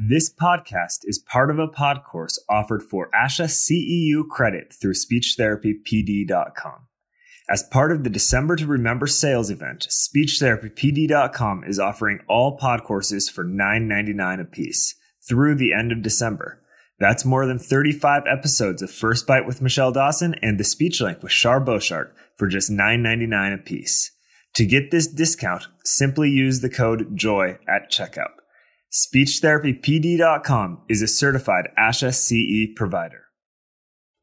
This podcast is part of a pod course offered for ASHA CEU credit through SpeechTherapyPD.com. As part of the December to Remember sales event, SpeechTherapyPD.com is offering all pod courses for $9.99 apiece through the end of December. That's more than 35 episodes of First Bite with Michelle Dawson and The Speech Link with Shar Boshart for just $9.99 apiece. To get this discount, simply use the code JOY at checkout. SpeechTherapyPD.com is a certified ASHA CE provider.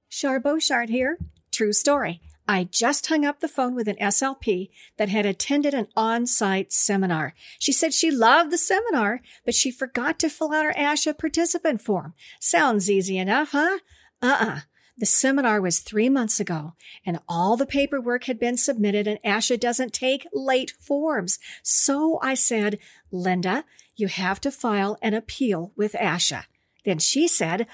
Shar Boshart here. True story. I just hung up the phone with an SLP that had attended an on-site seminar. She said she loved the seminar, but she forgot to fill out her ASHA participant form. Sounds easy enough, huh? Uh-uh. The seminar was three months ago and all the paperwork had been submitted and ASHA doesn't take late forms. So I said, Linda, you have to file an appeal with ASHA. Then she said,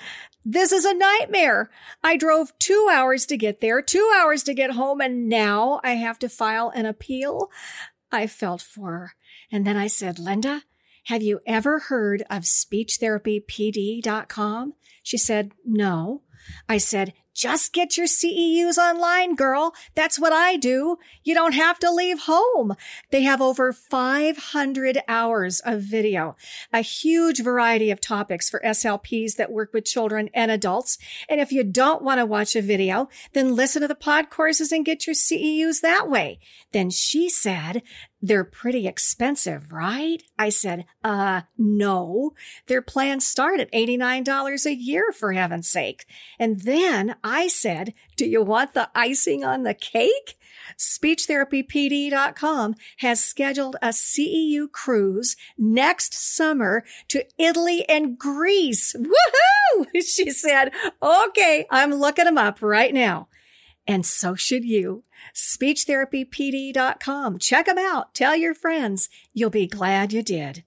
this is a nightmare. I drove two hours to get there, two hours to get home, and now I have to file an appeal. I felt for her. And then I said, Linda, have you ever heard of speechtherapypd.com? She said, no. I said, just get your CEUs online, girl. That's what I do. You don't have to leave home. They have over 500 hours of video, a huge variety of topics for SLPs that work with children and adults. And if you don't want to watch a video, then listen to the pod courses and get your CEUs that way. Then she said, they're pretty expensive, right? I said, uh, no. Their plans start at $89 a year for heaven's sake. And then I said, do you want the icing on the cake? SpeechTherapyPD.com has scheduled a CEU cruise next summer to Italy and Greece. Woohoo! She said, okay, I'm looking them up right now. And so should you. SpeechTherapyPD.com. Check them out. Tell your friends. You'll be glad you did.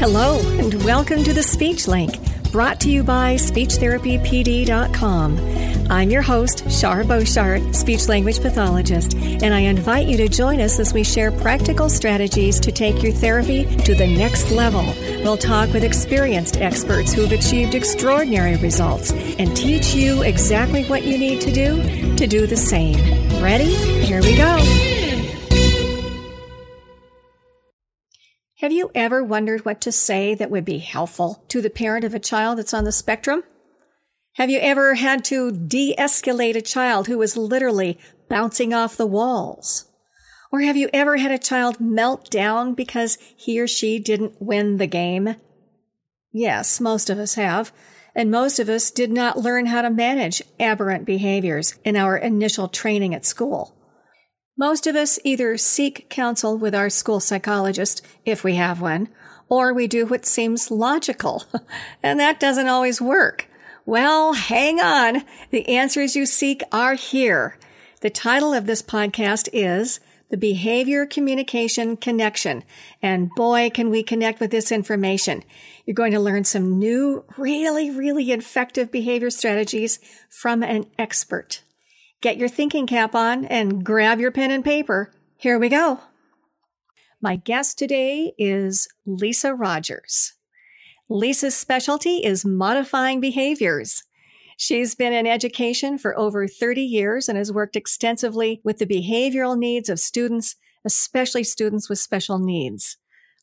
Hello, and welcome to the Speech Link, brought to you by SpeechTherapyPD.com. I'm your host, Shar Boshart, speech language pathologist, and I invite you to join us as we share practical strategies to take your therapy to the next level. We'll talk with experienced experts who have achieved extraordinary results and teach you exactly what you need to do to do the same. Ready? Here we go. Have you ever wondered what to say that would be helpful to the parent of a child that's on the spectrum? Have you ever had to de-escalate a child who was literally bouncing off the walls? Or have you ever had a child melt down because he or she didn't win the game? Yes, most of us have. And most of us did not learn how to manage aberrant behaviors in our initial training at school. Most of us either seek counsel with our school psychologist, if we have one, or we do what seems logical. and that doesn't always work. Well, hang on. The answers you seek are here. The title of this podcast is The Behavior Communication Connection. And boy, can we connect with this information. You're going to learn some new, really, really effective behavior strategies from an expert. Get your thinking cap on and grab your pen and paper. Here we go. My guest today is Lisa Rogers. Lisa's specialty is modifying behaviors. She's been in education for over 30 years and has worked extensively with the behavioral needs of students, especially students with special needs.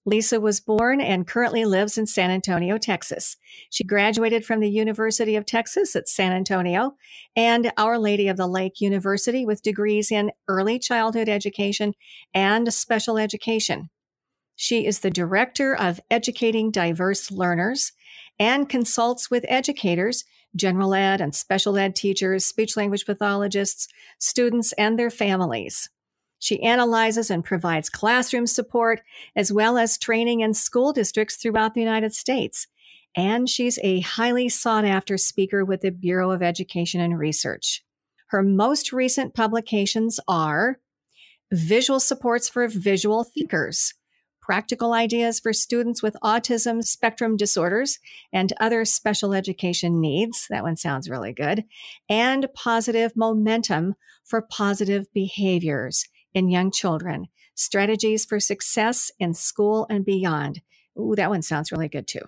Lisa was born and currently lives in San Antonio, Texas. She graduated from the University of Texas at San Antonio and Our Lady of the Lake University with degrees in early childhood education and special education. She is the director of educating diverse learners and consults with educators, general ed and special ed teachers, speech language pathologists, students, and their families. She analyzes and provides classroom support as well as training in school districts throughout the United States. And she's a highly sought after speaker with the Bureau of Education and Research. Her most recent publications are Visual Supports for Visual Thinkers, practical ideas for students with autism spectrum disorders and other special education needs. That one sounds really good. And positive momentum for positive behaviors in young children, strategies for success in school and beyond. Ooh, that one sounds really good too.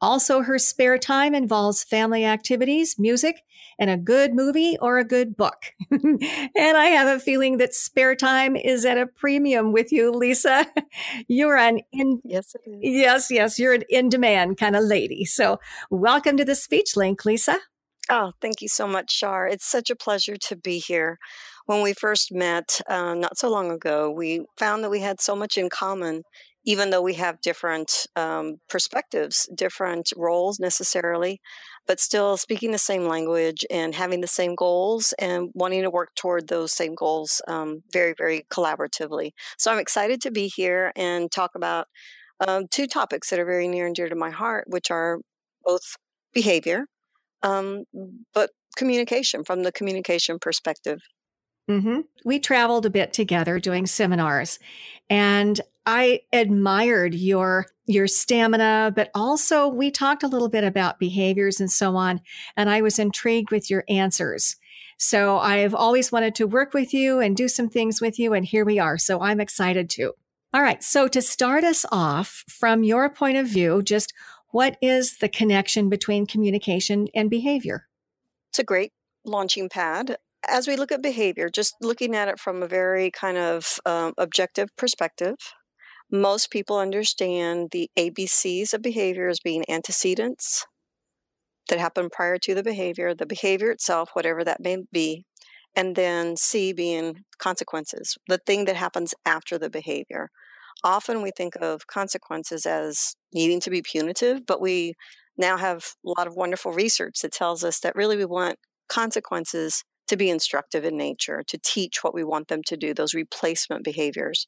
Also, her spare time involves family activities, music, and a good movie or a good book. and I have a feeling that spare time is at a premium with you, Lisa. You're an in yes, yes, yes, you're an in demand kind of lady. So, welcome to the Speech Link, Lisa. Oh, thank you so much, Shar. It's such a pleasure to be here. When we first met uh, not so long ago, we found that we had so much in common even though we have different um, perspectives, different roles necessarily, but still speaking the same language and having the same goals and wanting to work toward those same goals um, very, very collaboratively. So I'm excited to be here and talk about um, two topics that are very near and dear to my heart, which are both behavior, um, but communication from the communication perspective. Mm-hmm. We traveled a bit together doing seminars, and I admired your your stamina, but also we talked a little bit about behaviors and so on, and I was intrigued with your answers. So I've always wanted to work with you and do some things with you, and here we are. So I'm excited too. All right. So to start us off, from your point of view, just what is the connection between communication and behavior? It's a great launching pad as we look at behavior, just looking at it from a very kind of um, objective perspective, most people understand the ABCs of behavior as being antecedents that happen prior to the behavior, the behavior itself, whatever that may be, and then C being consequences, the thing that happens after the behavior. Often we think of consequences as needing to be punitive, but we now have a lot of wonderful research that tells us that really we want consequences to be instructive in nature, to teach what we want them to do, those replacement behaviors.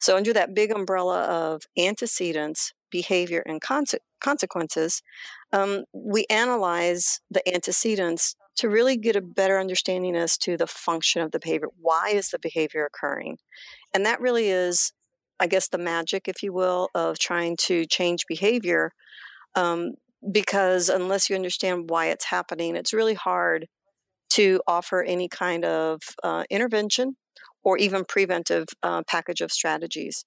So, under that big umbrella of antecedents, behavior, and conse- consequences, um, we analyze the antecedents to really get a better understanding as to the function of the behavior. Why is the behavior occurring? And that really is, I guess, the magic, if you will, of trying to change behavior. Um, because unless you understand why it's happening, it's really hard to offer any kind of uh, intervention or even preventive uh, package of strategies.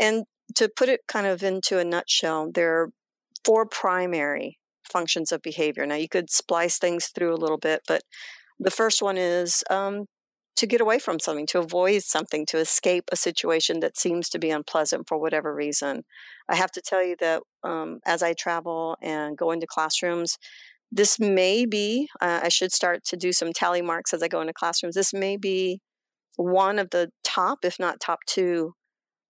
And to put it kind of into a nutshell, there are four primary functions of behavior. Now, you could splice things through a little bit, but the first one is um, to get away from something, to avoid something, to escape a situation that seems to be unpleasant for whatever reason. I have to tell you that um, as I travel and go into classrooms, this may be, uh, I should start to do some tally marks as I go into classrooms. This may be one of the top, if not top two,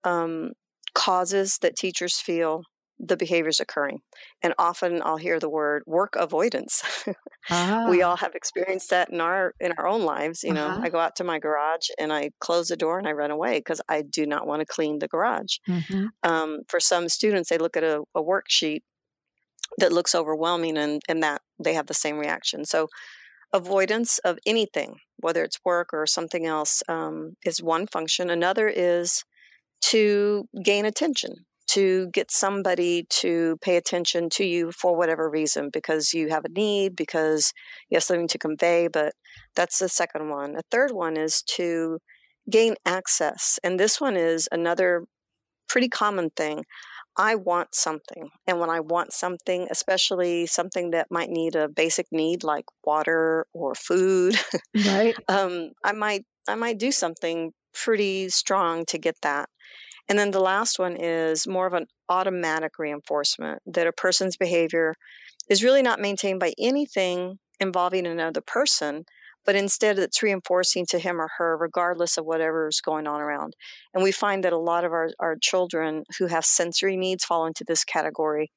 um, causes that teachers feel the behaviors occurring. And often I'll hear the word work avoidance. ah. We all have experienced that in our in our own lives. You know, uh-huh. I go out to my garage and I close the door and I run away because I do not want to clean the garage. Mm-hmm. Um, for some students, they look at a, a worksheet that looks overwhelming and, and that they have the same reaction. So avoidance of anything, whether it's work or something else, um, is one function. Another is to gain attention, to get somebody to pay attention to you for whatever reason, because you have a need, because you have something to convey. But that's the second one. A third one is to gain access. And this one is another pretty common thing. I want something. And when I want something, especially something that might need a basic need like water or food, right. um, I might I might do something pretty strong to get that. And then the last one is more of an automatic reinforcement that a person's behavior is really not maintained by anything involving another person, but instead it's reinforcing to him or her regardless of whatever is going on around. And we find that a lot of our, our children who have sensory needs fall into this category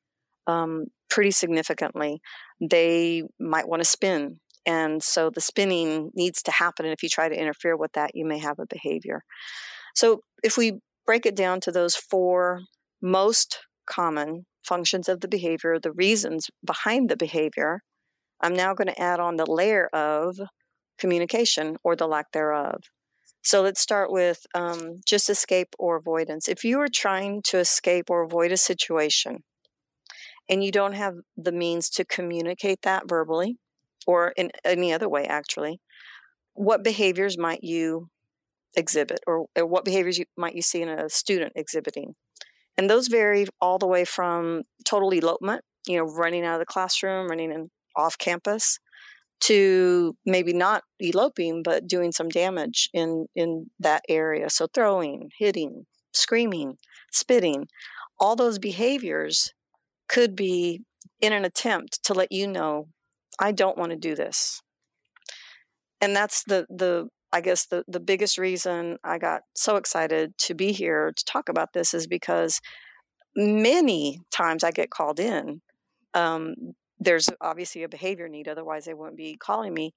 um, pretty significantly. They might want to spin and so the spinning needs to happen and if you try to interfere with that you may have a behavior. So if we break it down to those four most common functions of the behavior the reasons behind the behavior I'm now going to add on the layer of communication or the lack thereof. So let's start with um, just escape or avoidance. If you are trying to escape or avoid a situation and you don't have the means to communicate that verbally or in any other way, actually, what behaviors might you exhibit or, or what behaviors you, might you see in a student exhibiting? And those vary all the way from total elopement, you know, running out of the classroom, running in, off campus, to maybe not eloping but doing some damage in in that area. So throwing hitting screaming spitting all those behaviors could be in an attempt to let you know i don't want to do this. And that's the the i guess the the biggest reason i got so excited to be here to talk about this is because many times i get called in um, there's obviously a behavior need, otherwise, they wouldn't be calling me.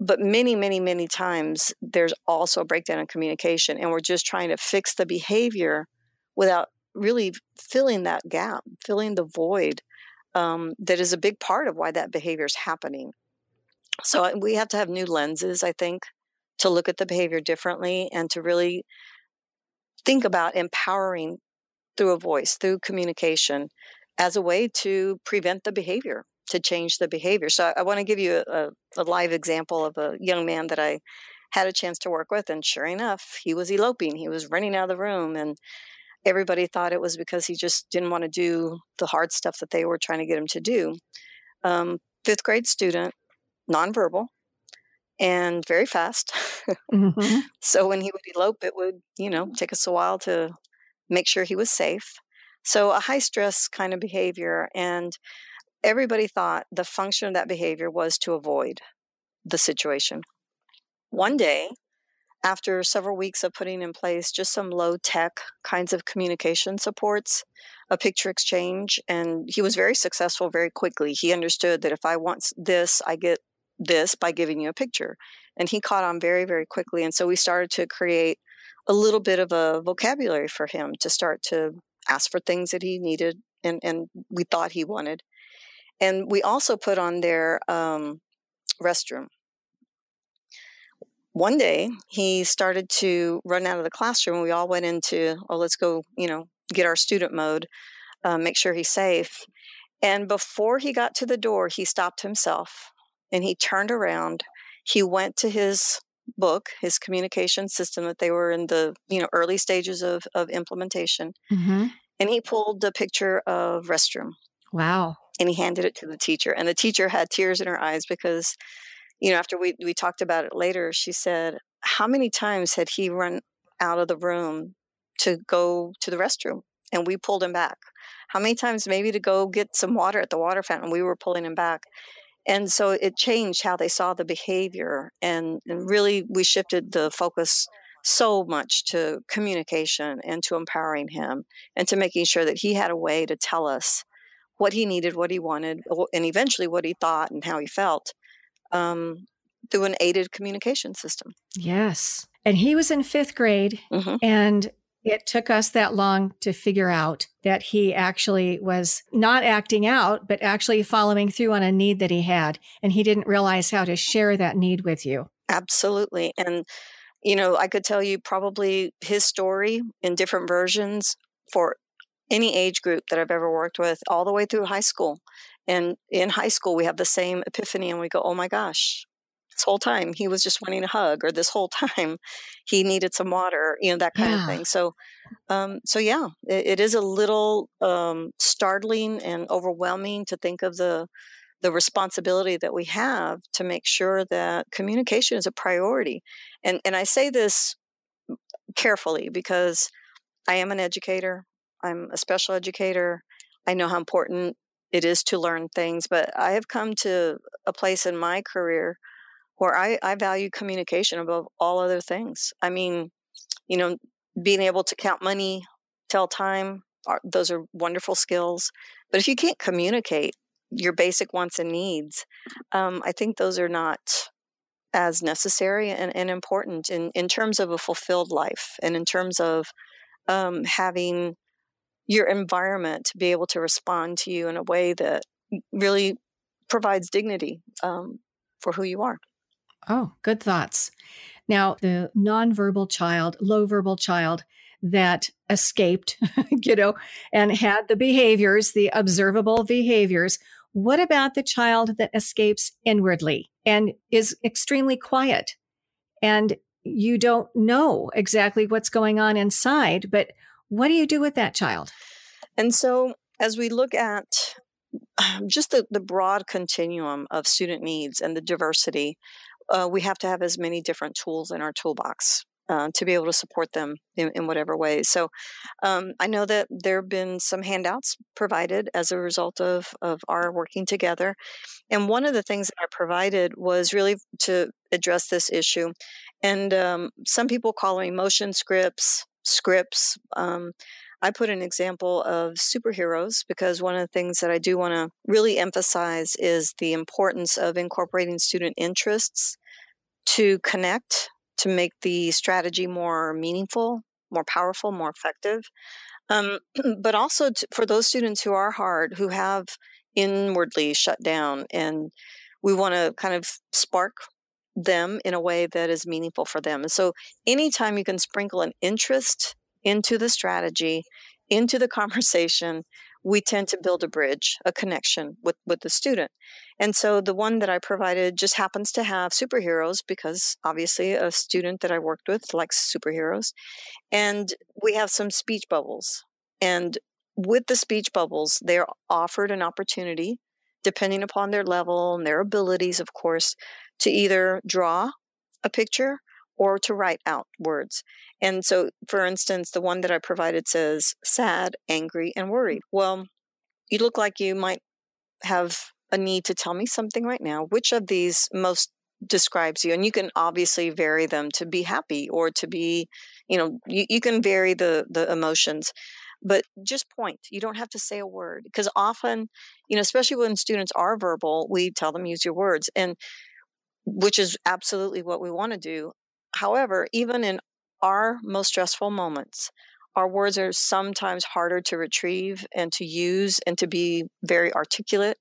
But many, many, many times, there's also a breakdown in communication, and we're just trying to fix the behavior without really filling that gap, filling the void um, that is a big part of why that behavior is happening. So we have to have new lenses, I think, to look at the behavior differently and to really think about empowering through a voice, through communication, as a way to prevent the behavior, to change the behavior. So I, I want to give you a, a, live example of a young man that I had a chance to work with. And sure enough, he was eloping. He was running out of the room. And everybody thought it was because he just didn't want to do the hard stuff that they were trying to get him to do. Um, fifth grade student, nonverbal, and very fast. mm-hmm. So when he would elope, it would, you know, take us a while to make sure he was safe. So, a high stress kind of behavior. And everybody thought the function of that behavior was to avoid the situation. One day, after several weeks of putting in place just some low tech kinds of communication supports, a picture exchange, and he was very successful very quickly. He understood that if I want this, I get this by giving you a picture. And he caught on very, very quickly. And so we started to create a little bit of a vocabulary for him to start to asked for things that he needed and, and we thought he wanted. And we also put on their um, restroom. One day he started to run out of the classroom. We all went into, oh, let's go, you know, get our student mode, uh, make sure he's safe. And before he got to the door, he stopped himself and he turned around. He went to his book, his communication system that they were in the you know early stages of of implementation, mm-hmm. and he pulled a picture of restroom. Wow! And he handed it to the teacher, and the teacher had tears in her eyes because, you know, after we we talked about it later, she said, "How many times had he run out of the room to go to the restroom?" And we pulled him back. How many times maybe to go get some water at the water fountain? We were pulling him back and so it changed how they saw the behavior and, and really we shifted the focus so much to communication and to empowering him and to making sure that he had a way to tell us what he needed what he wanted and eventually what he thought and how he felt um, through an aided communication system yes and he was in fifth grade mm-hmm. and it took us that long to figure out that he actually was not acting out, but actually following through on a need that he had. And he didn't realize how to share that need with you. Absolutely. And, you know, I could tell you probably his story in different versions for any age group that I've ever worked with, all the way through high school. And in high school, we have the same epiphany and we go, oh my gosh, this whole time he was just wanting a hug or this whole time he needed some water you know that kind yeah. of thing so um, so yeah it, it is a little um, startling and overwhelming to think of the the responsibility that we have to make sure that communication is a priority and and i say this carefully because i am an educator i'm a special educator i know how important it is to learn things but i have come to a place in my career where I, I value communication above all other things. I mean, you know, being able to count money, tell time, are, those are wonderful skills. But if you can't communicate your basic wants and needs, um, I think those are not as necessary and, and important in, in terms of a fulfilled life and in terms of um, having your environment to be able to respond to you in a way that really provides dignity um, for who you are. Oh, good thoughts. Now, the nonverbal child, low verbal child that escaped, you know, and had the behaviors, the observable behaviors. What about the child that escapes inwardly and is extremely quiet? And you don't know exactly what's going on inside, but what do you do with that child? And so, as we look at just the, the broad continuum of student needs and the diversity, uh, we have to have as many different tools in our toolbox uh, to be able to support them in, in whatever way. So um, I know that there have been some handouts provided as a result of, of our working together. And one of the things that I provided was really to address this issue. And um, some people call them emotion scripts, scripts. Um, I put an example of superheroes because one of the things that I do want to really emphasize is the importance of incorporating student interests to connect, to make the strategy more meaningful, more powerful, more effective. Um, but also to, for those students who are hard, who have inwardly shut down, and we want to kind of spark them in a way that is meaningful for them. And so, anytime you can sprinkle an interest into the strategy, into the conversation, we tend to build a bridge, a connection with, with the student. And so the one that I provided just happens to have superheroes because obviously a student that I worked with likes superheroes. And we have some speech bubbles. And with the speech bubbles, they're offered an opportunity, depending upon their level and their abilities, of course, to either draw a picture or to write out words. And so, for instance, the one that I provided says sad, angry, and worried. Well, you look like you might have a need to tell me something right now. Which of these most describes you? And you can obviously vary them to be happy or to be, you know, you, you can vary the, the emotions but just point you don't have to say a word because often you know especially when students are verbal we tell them use your words and which is absolutely what we want to do However, even in our most stressful moments, our words are sometimes harder to retrieve and to use and to be very articulate.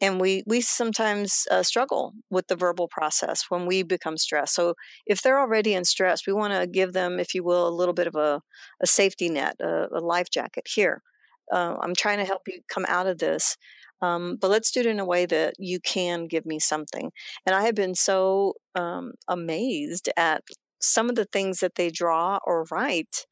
And we, we sometimes uh, struggle with the verbal process when we become stressed. So, if they're already in stress, we want to give them, if you will, a little bit of a, a safety net, a, a life jacket. Here, uh, I'm trying to help you come out of this. Um, but let's do it in a way that you can give me something. And I have been so um, amazed at some of the things that they draw or write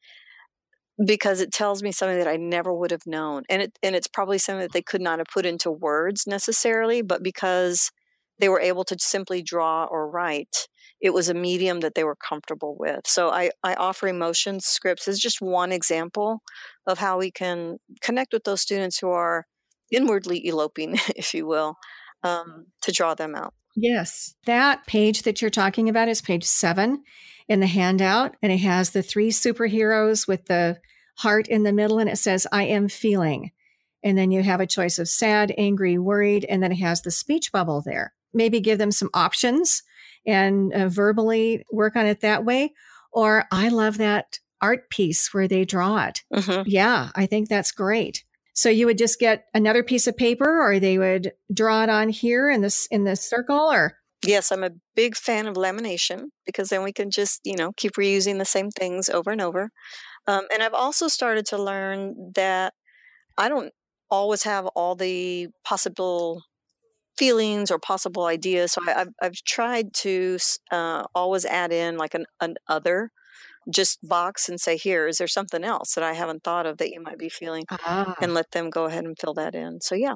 because it tells me something that I never would have known. And it and it's probably something that they could not have put into words necessarily, but because they were able to simply draw or write, it was a medium that they were comfortable with. So I, I offer emotion scripts as just one example of how we can connect with those students who are inwardly eloping, if you will, um, to draw them out. Yes. That page that you're talking about is page seven in the handout, and it has the three superheroes with the heart in the middle, and it says, I am feeling. And then you have a choice of sad, angry, worried, and then it has the speech bubble there. Maybe give them some options and uh, verbally work on it that way. Or I love that art piece where they draw it. Mm-hmm. Yeah, I think that's great. So you would just get another piece of paper or they would draw it on here in this in this circle or Yes, I'm a big fan of lamination because then we can just, you know, keep reusing the same things over and over. Um, and I've also started to learn that I don't always have all the possible feelings or possible ideas. So I, have I've tried to uh, always add in like an, an other just box and say, here, is there something else that I haven't thought of that you might be feeling? Ah. And let them go ahead and fill that in. So, yeah.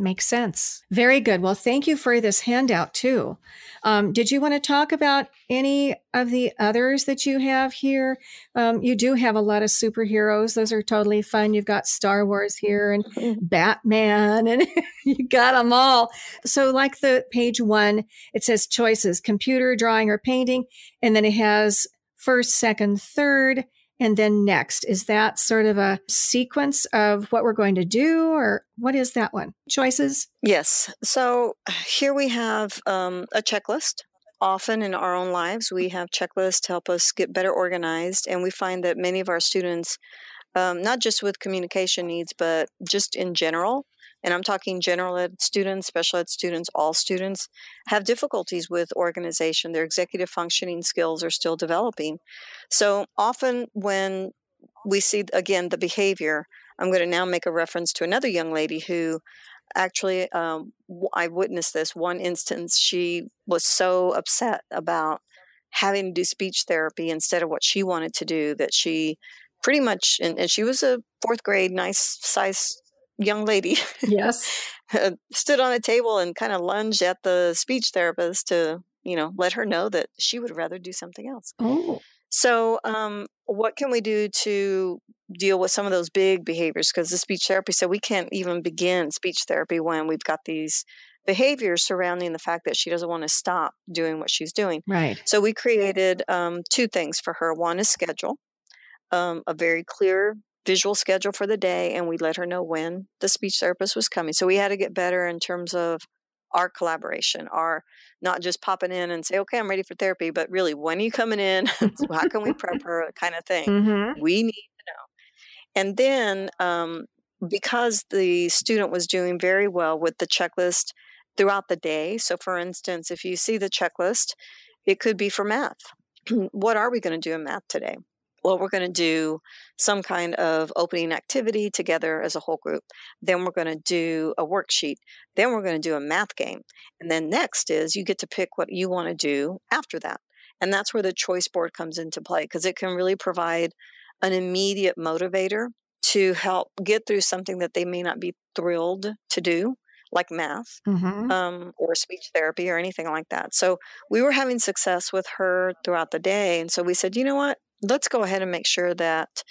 Makes sense. Very good. Well, thank you for this handout too. Um, did you want to talk about any of the others that you have here? Um, you do have a lot of superheroes. Those are totally fun. You've got Star Wars here and mm-hmm. Batman, and you got them all. So, like the page one, it says choices computer, drawing, or painting. And then it has first, second, third, and then next. Is that sort of a sequence of what we're going to do, or what is that one? Choices? Yes. So here we have um, a checklist. Often in our own lives, we have checklists to help us get better organized, and we find that many of our students, um, not just with communication needs, but just in general, and I'm talking general ed students, special ed students, all students, have difficulties with organization. Their executive functioning skills are still developing. So often when we see, again, the behavior, I'm going to now make a reference to another young lady who actually, um, I witnessed this one instance. She was so upset about having to do speech therapy instead of what she wanted to do that she pretty much, and, and she was a fourth grade, nice size young lady. Yes. stood on a table and kind of lunged at the speech therapist to, you know, let her know that she would rather do something else. Oh. So, um, what can we do to deal with some of those big behaviors? Because the speech therapy said we can't even begin speech therapy when we've got these behaviors surrounding the fact that she doesn't want to stop doing what she's doing. Right. So, we created um, two things for her one is schedule, um, a very clear visual schedule for the day, and we let her know when the speech therapist was coming. So, we had to get better in terms of our collaboration, our not just popping in and say, okay, I'm ready for therapy, but really, when are you coming in? so how can we prep her? Kind of thing. Mm-hmm. We need to know. And then, um, because the student was doing very well with the checklist throughout the day. So, for instance, if you see the checklist, it could be for math. what are we going to do in math today? Well, we're going to do some kind of opening activity together as a whole group. Then we're going to do a worksheet. Then we're going to do a math game. And then next is you get to pick what you want to do after that. And that's where the choice board comes into play because it can really provide an immediate motivator to help get through something that they may not be thrilled to do like math Mm-hmm. um, or speech therapy or anything like that. So we were having success with her throughout the day. And so we said, you know what? Let's go ahead and make sure that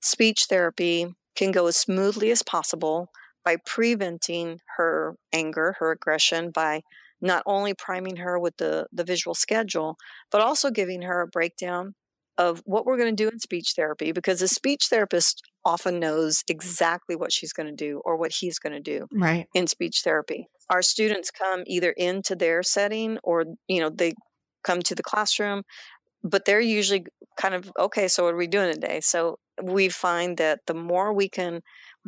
speech therapy can go as smoothly as possible by preventing her anger, her aggression, by not only priming her with the, the visual schedule, but also giving her a breakdown of what we're going to do in speech therapy because the speech therapist often knows exactly what she's going to do or what he's going to do Right. in speech therapy. Our students come either into their setting or, you know, they come to the classroom but they're usually kind of okay so what are we doing today so we find that the more we can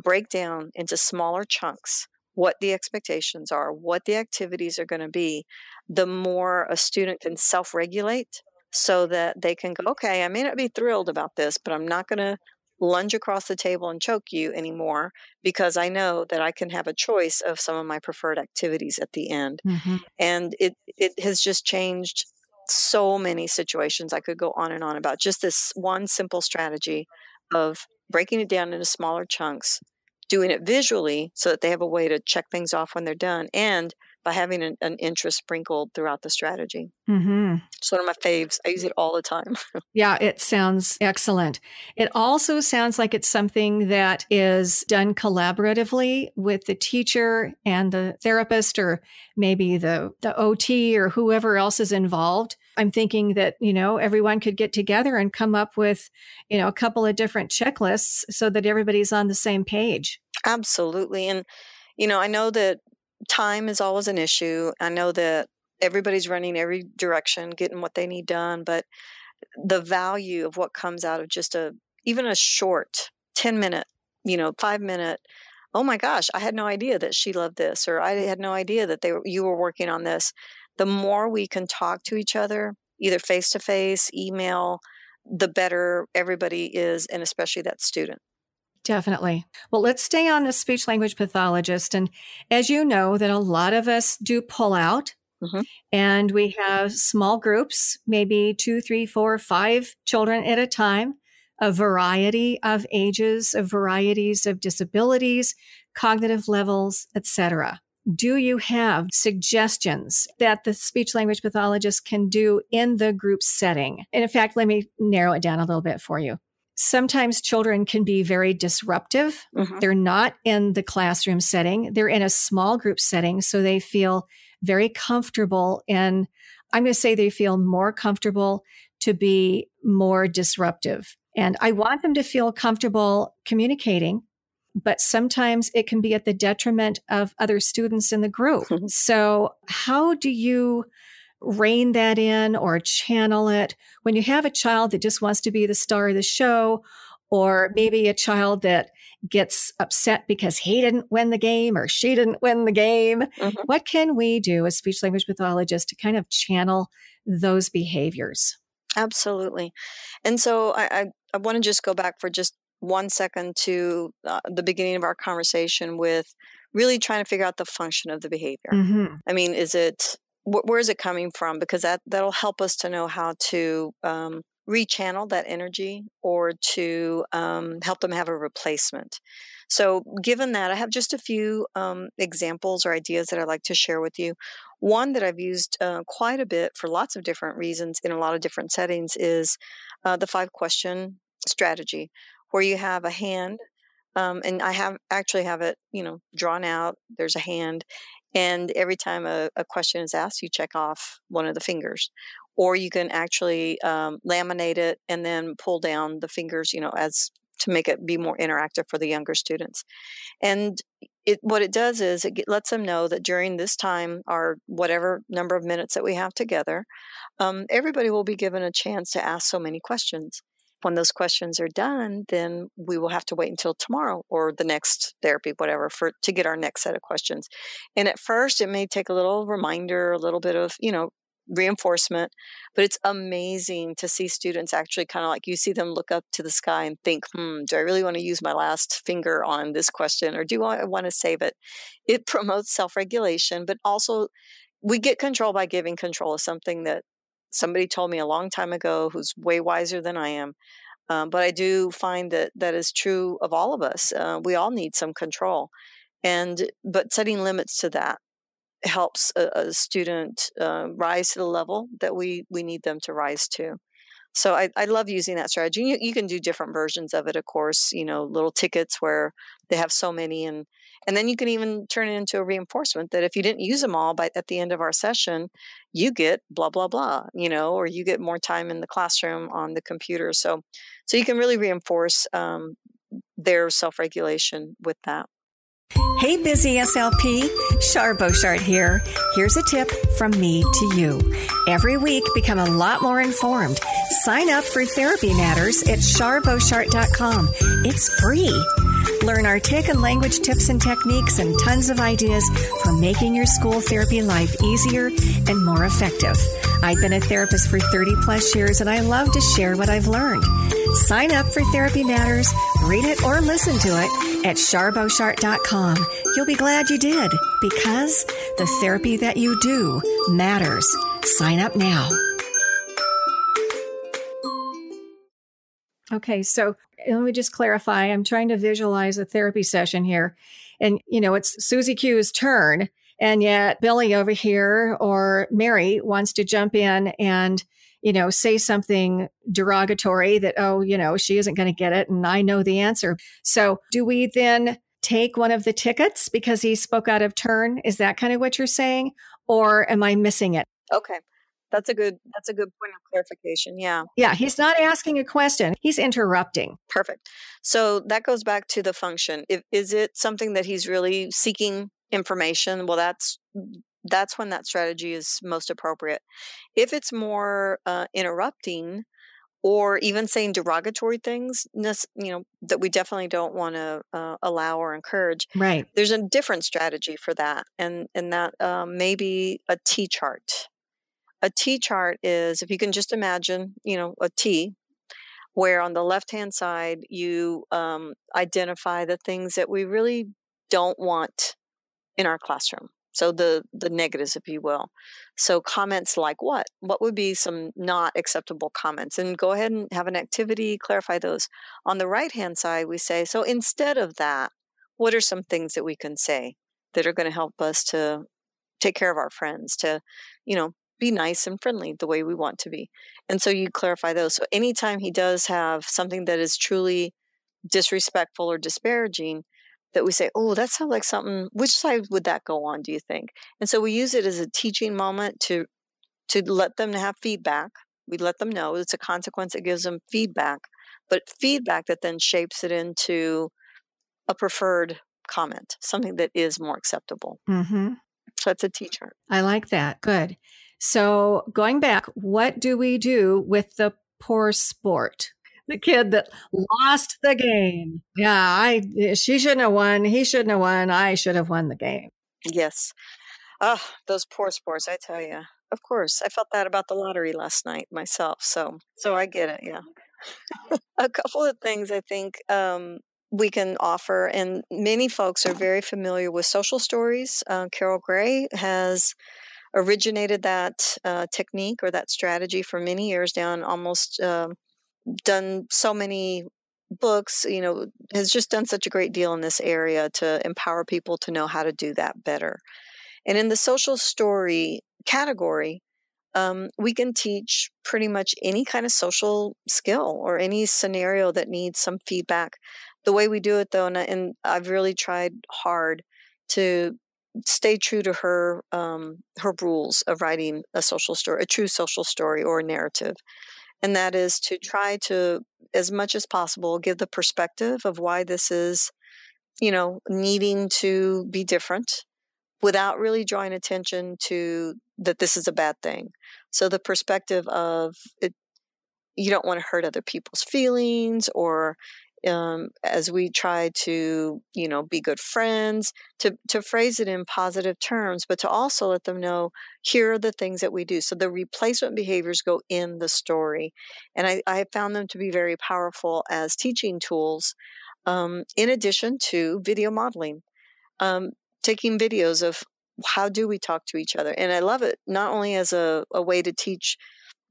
break down into smaller chunks what the expectations are what the activities are going to be the more a student can self-regulate so that they can go okay i may not be thrilled about this but i'm not going to lunge across the table and choke you anymore because i know that i can have a choice of some of my preferred activities at the end Mm-hmm. and it it has just changed so many situations I could go on and on about. Just this one simple strategy of breaking it down into smaller chunks, doing it visually so that they have a way to check things off when they're done, and by having an, an interest sprinkled throughout the strategy. Mm-hmm. It's one of my faves. I use it all the time. Yeah, it sounds excellent. It also sounds like it's something that is done collaboratively with the teacher and the therapist or maybe the, the OT or whoever else is involved. I'm thinking that, you know, everyone could get together and come up with, you know, a couple of different checklists so that everybody's on the same page. Absolutely. And, you know, I know that time is always an issue. I know that everybody's running every direction, getting what they need done, but the value of what comes out of just a, even a short 10 minute, you know, five minute, oh my gosh, I had no idea that she loved this, or I had no idea that they were, you were working on this. The more we can talk to each other, either face to face, email, the better everybody is, and especially that student. Definitely. Well, let's stay on the speech language pathologist. And as you know, that a lot of us do pull out Mhm. and we have small groups, maybe two, three, four, five children at a time, a variety of ages, of varieties of disabilities, cognitive levels, etc. Do you have suggestions that the speech language pathologist can do in the group setting? And in fact, let me narrow it down a little bit for you sometimes children can be very disruptive. Mhm. They're not in the classroom setting, they're in a small group setting. So they feel very comfortable. And I'm going to say they feel more comfortable to be more disruptive. And I want them to feel comfortable communicating. But sometimes it can be at the detriment of other students in the group. so, how do you rein that in or channel it when you have a child that just wants to be the star of the show or maybe a child that gets upset because he didn't win the game or she didn't win the game. Mm-hmm. What can we do as speech language pathologists to kind of channel those behaviors? Absolutely. And so I, I, I want to just go back for just one second to uh, the beginning of our conversation with really trying to figure out the function of the behavior. Mm-hmm. I mean, is it wh- where is it coming from? Because that that'll help us to know how to um, rechannel that energy or to um, help them have a replacement. So, given that, I have just a few um, examples or ideas that I'd like to share with you. One that I've used uh, quite a bit for lots of different reasons in a lot of different settings is uh, the five question strategy, where you have a hand. Um, and I have actually have it, you know, drawn out. There's a hand, and every time a, a, question is asked, you check off one of the fingers. Or you can actually um, laminate it and then pull down the fingers, you know, as to make it be more interactive for the younger students. And it, what it does is it lets them know that during this time, or whatever number of minutes that we have together, um, everybody will be given a chance to ask so many questions when those questions are done, then we will have to wait until tomorrow or the next therapy, whatever, for to get our next set of questions. And at first, it may take a little reminder, a little bit of you know reinforcement, but it's amazing to see students actually kind of like you see them look up to the sky and think, hmm, do I really want to use my last finger on this question or do I want to save it? It promotes self regulation, but also we get control by giving control is something that somebody told me a long time ago who's way wiser than I am. Um, but I do find that that is true of all of us. Uh, we all need some control, and but setting limits to that helps a, a student uh, rise to the level that we we need them to rise to. So I, I love using that strategy. You, you can do different versions of it, of course. You know, little tickets where they have so many, and and then you can even turn it into a reinforcement that if you didn't use them all by at the end of our session, you get blah blah blah. You know, or you get more time in the classroom on the computer. So so you can really reinforce um, their self regulation with that. Hey, busy SLP, Shar Boshart here. Here's a tip from me to you. Every week, become a lot more informed. Sign up for Therapy Matters at charboshart.com. It's free. Learn our tech and language tips and techniques and tons of ideas for making your school therapy life easier and more effective. I've been a therapist for 30 plus years and I love to share what I've learned. Sign up for Therapy Matters, read it or listen to it at charboshart.com. You'll be glad you did because the therapy that you do matters. Sign up now. Okay, so eh, let me just clarify. I'm trying to visualize a therapy session here. And, you know, it's Susie Q's turn. And yet Billy over here or Mary wants to jump in and, you know, say something derogatory that, oh, you know, she isn't going to get it. And I know the answer. So do we then take one of the tickets because he spoke out of turn? Is that kind of what you're saying? Or am I missing it? Okay. That's a good that's a good point of clarification. Yeah. Yeah, he's not asking a question. He's interrupting. Perfect. So that goes back to the function. If, is it something that he's really seeking information? Well, that's that's when that strategy is most appropriate. If it's more uh, interrupting or even saying derogatory things, you know, that we definitely don't want to uh, allow or encourage. Right. There's a different strategy for that, and and that um, may be a T chart a T chart is if you can just imagine, you know, a T, where on the left hand side you um, identify the things that we really don't want in our classroom. So the the negatives, if you will. So comments like what? What would be some not acceptable comments? And go ahead and have an activity, clarify those. On the right hand side, we say, so instead of that, what are some things that we can say that are going to help us to take care of our friends, to, you know, be nice and friendly the way we want to be. And so you clarify those. So anytime he does have something that is truly disrespectful or disparaging, that we say, oh, that sounds like something, which side would that go on, do you think? And so we use it as a teaching moment to to let them have feedback. We let them know it's a consequence that gives them feedback, but feedback that then shapes it into a preferred comment, something that is more acceptable. Mm-hmm. So it's a teacher. I like that. Good. So going back, what do we do with the poor sport? the kid that lost the game. Yeah, I she shouldn't have won. He shouldn't have won. I should have won the game. Yes. Oh, those poor sports, I tell you. Of course. I felt that about the lottery last night myself. So so I get it, yeah. a couple of things I think um, we can offer, and many folks are very familiar with social stories. Uh, Carol Gray has originated that uh, technique or that strategy for many years down almost uh, done so many books you know has just done such a great deal in this area to empower people to know how to do that better. And in the social story category um, we can teach pretty much any kind of social skill or any scenario that needs some feedback. The way we do it though and, and i've really tried hard to stay true to her um, her rules of writing a social story, a true social story or a narrative, and that is to try to, as much as possible, give the perspective of why this is, you know, needing to be different, without really drawing attention to that this is a bad thing. So the perspective of it, you don't want to hurt other people's feelings or um, as we try to you know be good friends to to phrase it in positive terms but to also let them know here are the things that we do. So the replacement behaviors go in the story and i, I found them to be very powerful as teaching tools um, in addition to video modeling um, taking videos of how do we talk to each other and i love it not only as a, a way to teach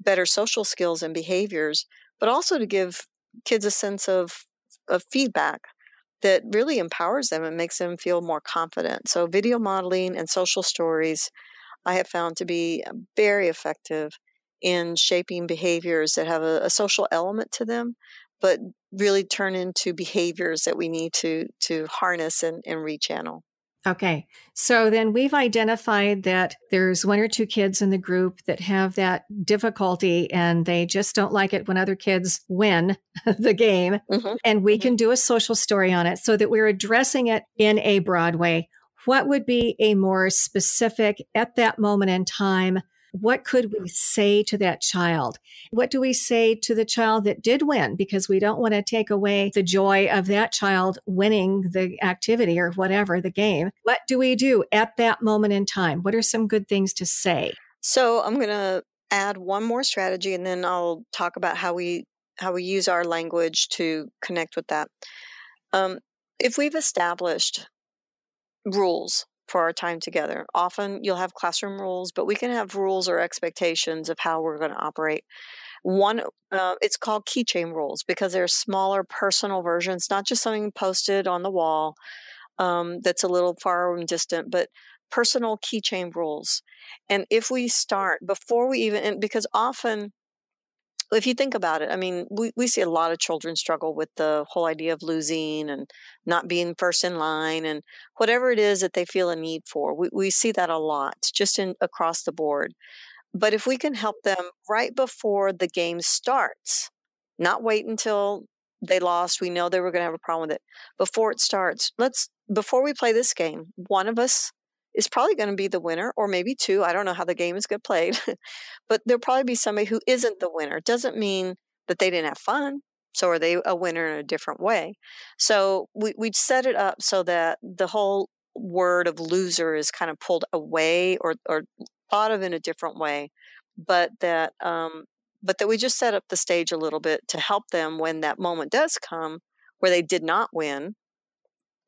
better social skills and behaviors but also to give kids a sense of of feedback that really empowers them and makes them feel more confident. So, video modeling and social stories I have found to be uh, very effective in shaping behaviors that have a, a social element to them, but really turn into behaviors that we need to to harness and, and rechannel. Okay. So then we've identified that there's one or two kids in the group that have that difficulty and they just don't like it when other kids win the game. Mm-hmm. And we mm-hmm. can do a social story on it so that we're addressing it in a broad way. What would be a more specific at that moment in time what could we say to that child? What do we say to the child that did win? Because we don't want to take away the joy of that child winning the activity or whatever, the game. What do we do at that moment in time? What are some good things to say? So I'm going to add one more strategy and then I'll talk about how we how we use our language to connect with that. Um, if we've established rules for our time together. Often you'll have classroom rules, but we can have rules or expectations of how we're going to operate. One, uh, it's called keychain rules because they're smaller personal versions, not just something posted on the wall um, that's a little far and distant, but personal keychain rules. And if we start before we even, because often if you think about it, I mean, we, we see a lot of children struggle with the whole idea of losing and not being first in line and whatever it is that they feel a need for. We, we see that a lot just in across the board. But if we can help them right before the game starts, not wait until they lost, we know they were going to have a problem with it. Before it starts, let's, before we play this game, one of us is probably going to be the winner, or maybe two. I don't know how the game is get played, but there'll probably be somebody who isn't the winner. Doesn't mean that they didn't have fun. So are they a winner in a different way? So we we set it up so that the whole word of loser is kind of pulled away or or thought of in a different way, but that um, but that we just set up the stage a little bit to help them when that moment does come where they did not win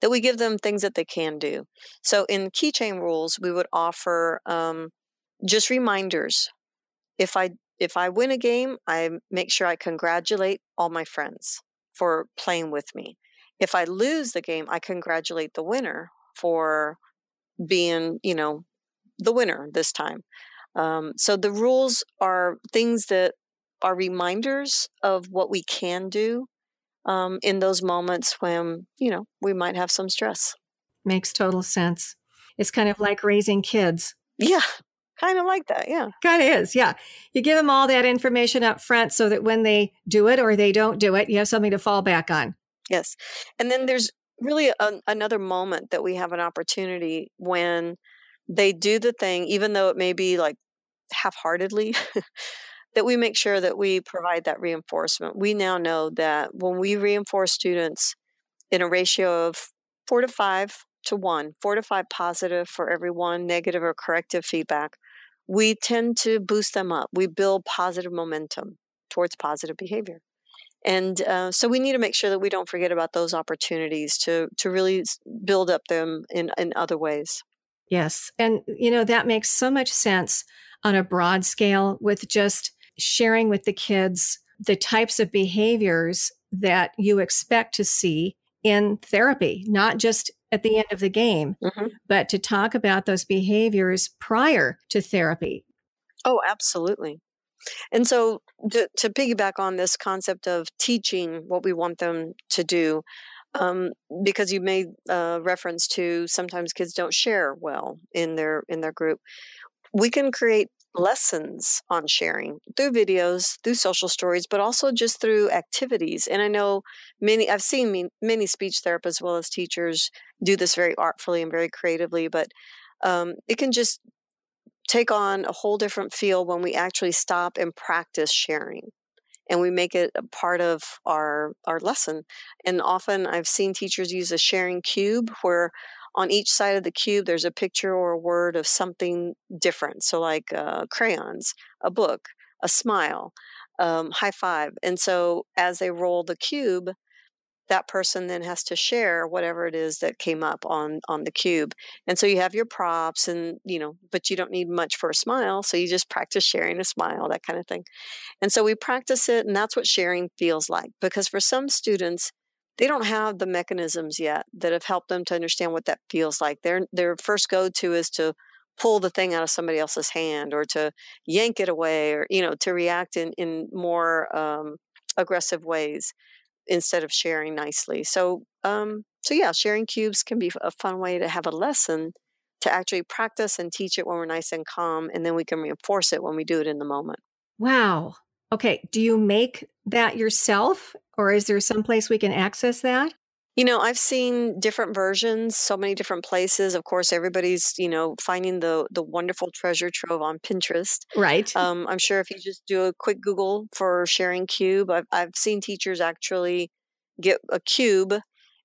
that we give them things that they can do. So in keychain rules, we would offer um, just reminders. If I if I win a game, I make sure I congratulate all my friends for playing with me. If I lose the game, I congratulate the winner for being, you know, the winner this time. Um, so the rules are things that are reminders of what we can do um, in those moments when, you know, we might have some stress. Makes total sense. It's kind of like raising kids. Yeah, kind of like that. Yeah. Kind of is. Yeah. You give them all that information up front so that when they do it or they don't do it, you have something to fall back on. Yes. And then there's really a, another moment that we have an opportunity when they do the thing, even though it may be like half heartedly, that we make sure that we provide that reinforcement. We now know that when we reinforce students in a ratio of four to five to one, four to five positive for every one negative or corrective feedback, we tend to boost them up. We build positive momentum towards positive behavior. And uh, so we need to make sure that we don't forget about those opportunities to to really build up them in, in other ways. Yes. And, you know, that makes so much sense on a broad scale with just sharing with the kids the types of behaviors that you expect to see in therapy, not just at the end of the game, mm-hmm. but to talk about those behaviors prior to therapy. Oh, absolutely. And so, to, to piggyback on this concept of teaching what we want them to do, um, because you made uh, reference to sometimes kids don't share well in their in their group, we can create lessons on sharing through videos, through social stories, but also just through activities. And I know many, I've seen many speech therapists as well as teachers do this very artfully and very creatively, but um, it can just take on a whole different feel when we actually stop and practice sharing and we make it a part of our our lesson and often i've seen teachers use a sharing cube where on each side of the cube there's a picture or a word of something different. So like uh, crayons a book a smile um, high five. And so as they roll the cube that person then has to share whatever it is that came up on on the cube. And so you have your props and you know but you don't need much for a smile so you just practice sharing a smile that kind of thing. And so we practice it and that's what sharing feels like because for some students they don't have the mechanisms yet that have helped them to understand what that feels like their their first go to is to pull the thing out of somebody else's hand or to yank it away or you know to react in in more um, aggressive ways instead of sharing nicely. So, um, so yeah, sharing cubes can be a fun way to have a lesson to actually practice and teach it when we're nice and calm, and then we can reinforce it when we do it in the moment. Wow. Okay. Do you make that yourself, or is there some place we can access that? You know, I've seen different versions, so many different places. Of course, everybody's you know finding the the wonderful treasure trove on Pinterest. Right. Um, I'm sure if you just do a quick Google for sharing cube, I've I've seen teachers actually get a cube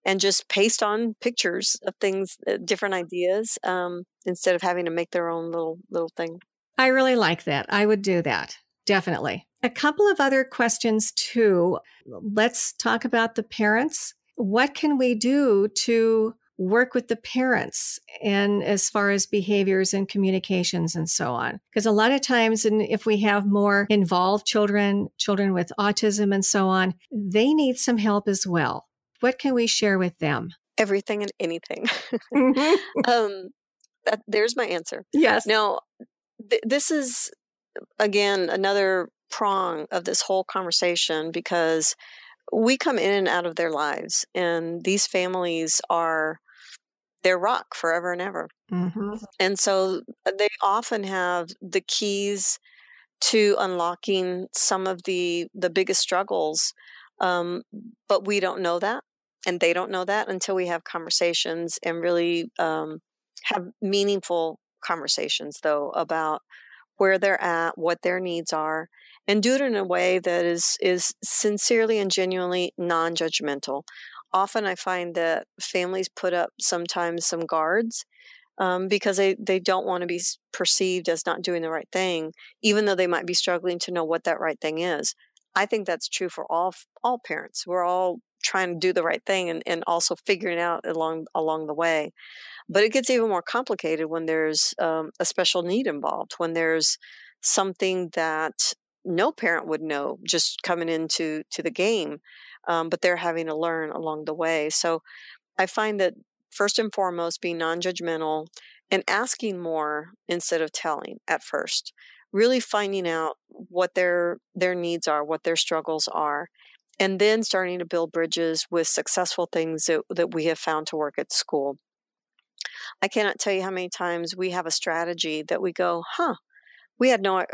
and just paste on pictures of things, uh, different ideas, um, instead of having to make their own little little thing. I really like that. I would do that definitely. A couple of other questions too. Let's talk about the parents. What can we do to work with the parents and as far as behaviors and communications and so on? Because a lot of times and if we have more involved children children with autism and so on they need some help as well. What can we share with them? Everything and anything. Mm-hmm. um that, there's my answer. Yes. Now th- this is again another prong of this whole conversation because we come in and out of their lives, and these families are their rock forever and ever. Mm-hmm. And so uh, they often have the keys to unlocking some of the the biggest struggles, um, but we don't know that, and they don't know that until we have conversations and really um, have meaningful conversations, though, about where they're at, what their needs are, and do it in a way that is is sincerely and genuinely non-judgmental. Often I find that families put up sometimes some guards um, because they, they don't want to be perceived as not doing the right thing, even though they might be struggling to know what that right thing is. I think that's true for all all parents. We're all trying to do the right thing and, and also figuring out along along the way. But it gets even more complicated when there's um, a special need involved, when there's something that no parent would know just coming into to the game, um, but they're having to learn along the way. So I find that first and foremost, being non-judgmental and asking more instead of telling at first really finding out what their their needs are what their struggles are and then starting to build bridges with successful things that, that we have found to work at school i cannot tell you how many times we have a strategy that we go huh we had no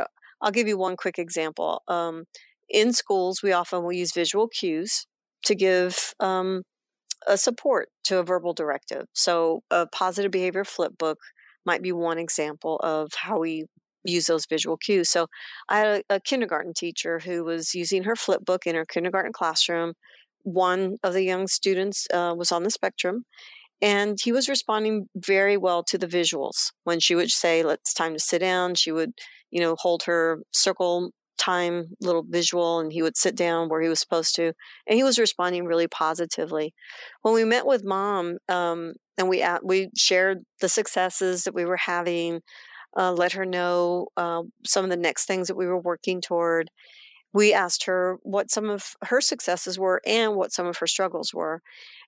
I'll give you one quick example. Um, in schools, we often will use visual cues to give um, a support to a verbal directive. So, a positive behavior flip book might be one example of how we use those visual cues. So I had a, a kindergarten teacher who was using her flip book in her kindergarten classroom. One of the young students uh, was on the spectrum, and he was responding very well to the visuals. When she would say, "Let's time to sit down," she would, you know, hold her circle time little visual and he would sit down where he was supposed to and he was responding really positively. When we met with mom um, and we we shared the successes that we were having uh, let her know uh, some of the next things that we were working toward we asked her what some of her successes were and what some of her struggles were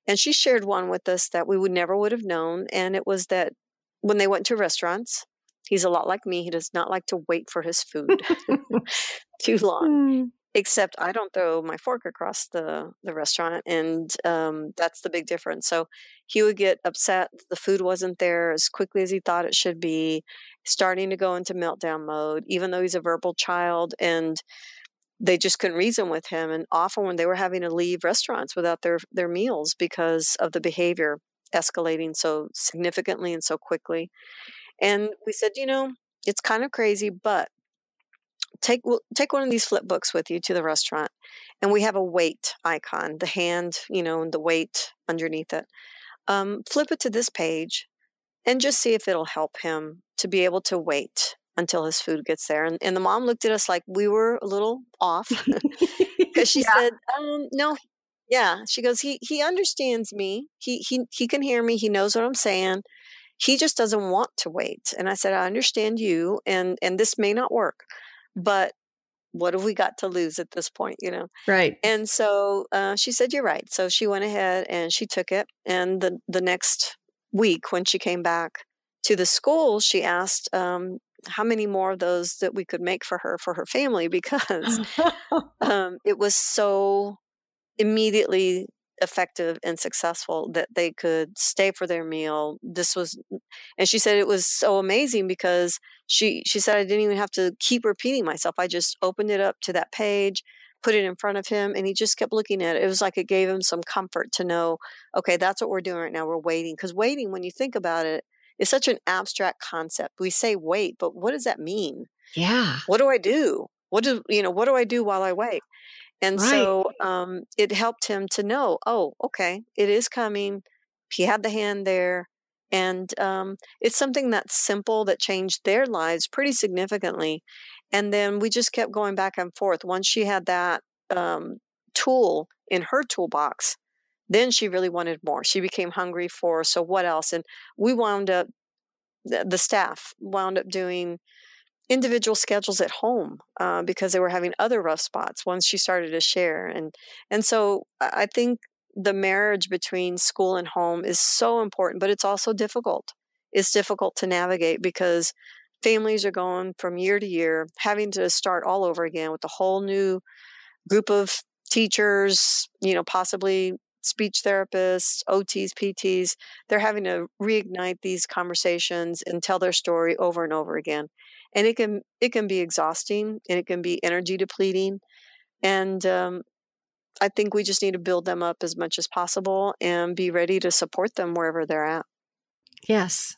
and she shared one with us that we would never would have known and it was that when they went to restaurants He's a lot like me. He does not like to wait for his food too long. Mm. Except I don't throw my fork across the, the restaurant, and um, that's the big difference. So he would get upset the food wasn't there as quickly as he thought it should be, starting to go into meltdown mode, even though he's a verbal child. And they just couldn't reason with him. And often when they were having to leave restaurants without their, their meals because of the behavior escalating so significantly and so quickly. And we said, you know, it's kind of crazy, but take take one of these flip books with you to the restaurant, and we have a wait icon, the hand, you know, and the wait underneath it. Um, flip it to this page, and just see if it'll help him to be able to wait until his food gets there. And, and the mom looked at us like we were a little off because she yeah. said, um, "No, yeah." She goes, "He he understands me. He he he can hear me. He knows what I'm saying." He just doesn't want to wait and i said i understand you and and this may not work but what have we got to lose at this point? you know? Right. And so uh, she said you're right. So she went ahead and she took it and the the next week when she came back to the school she asked um, how many more of those that we could make for her for her family because um, it was so immediately effective and successful that they could stay for their meal this was and she said it was so amazing because she she said i didn't even have to keep repeating myself i just opened it up to that page put it in front of him and he just kept looking at it. It was like it gave him some comfort to know okay that's what we're doing right now we're waiting. Because waiting when you think about it is such an abstract concept we say wait but what does that mean? Yeah. What do i do? What do you know what do i do while i wait and right. so um, it helped him to know, oh, okay, it is coming. He had the hand there. And um, it's something that's simple that changed their lives pretty significantly. And then we just kept going back and forth. Once she had that um, tool in her toolbox, then she really wanted more. She became hungry for, so what else? And we wound up, the staff wound up doing individual schedules at home uh, because they were having other rough spots once she started to share and and so i think the marriage between school and home is so important but it's also difficult. It's difficult to navigate because families are going from year to year having to start all over again with a whole new group of teachers you know possibly speech therapists ots pts they're having to reignite these conversations and tell their story over and over again and it can it can be exhausting and it can be energy depleting and um, i think we just need to build them up as much as possible and be ready to support them wherever they're at. Yes.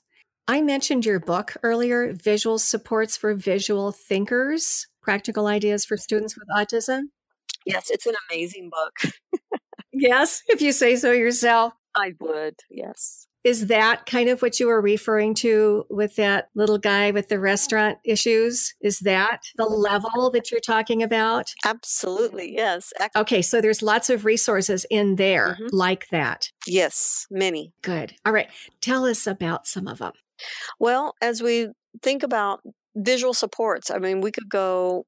I mentioned your book earlier visual supports for visual thinkers practical ideas for students with autism. Yes it's an amazing book. Yes if you say so yourself. I would yes is that kind of what you were referring to with that little guy with the restaurant issues? Is that the level that you're talking about? Absolutely, yes. Okay, so there's lots of resources in there mm-hmm. like that. Yes, many. Good. All right. Tell us about some of them. Well, as we think about visual supports, I mean, we could go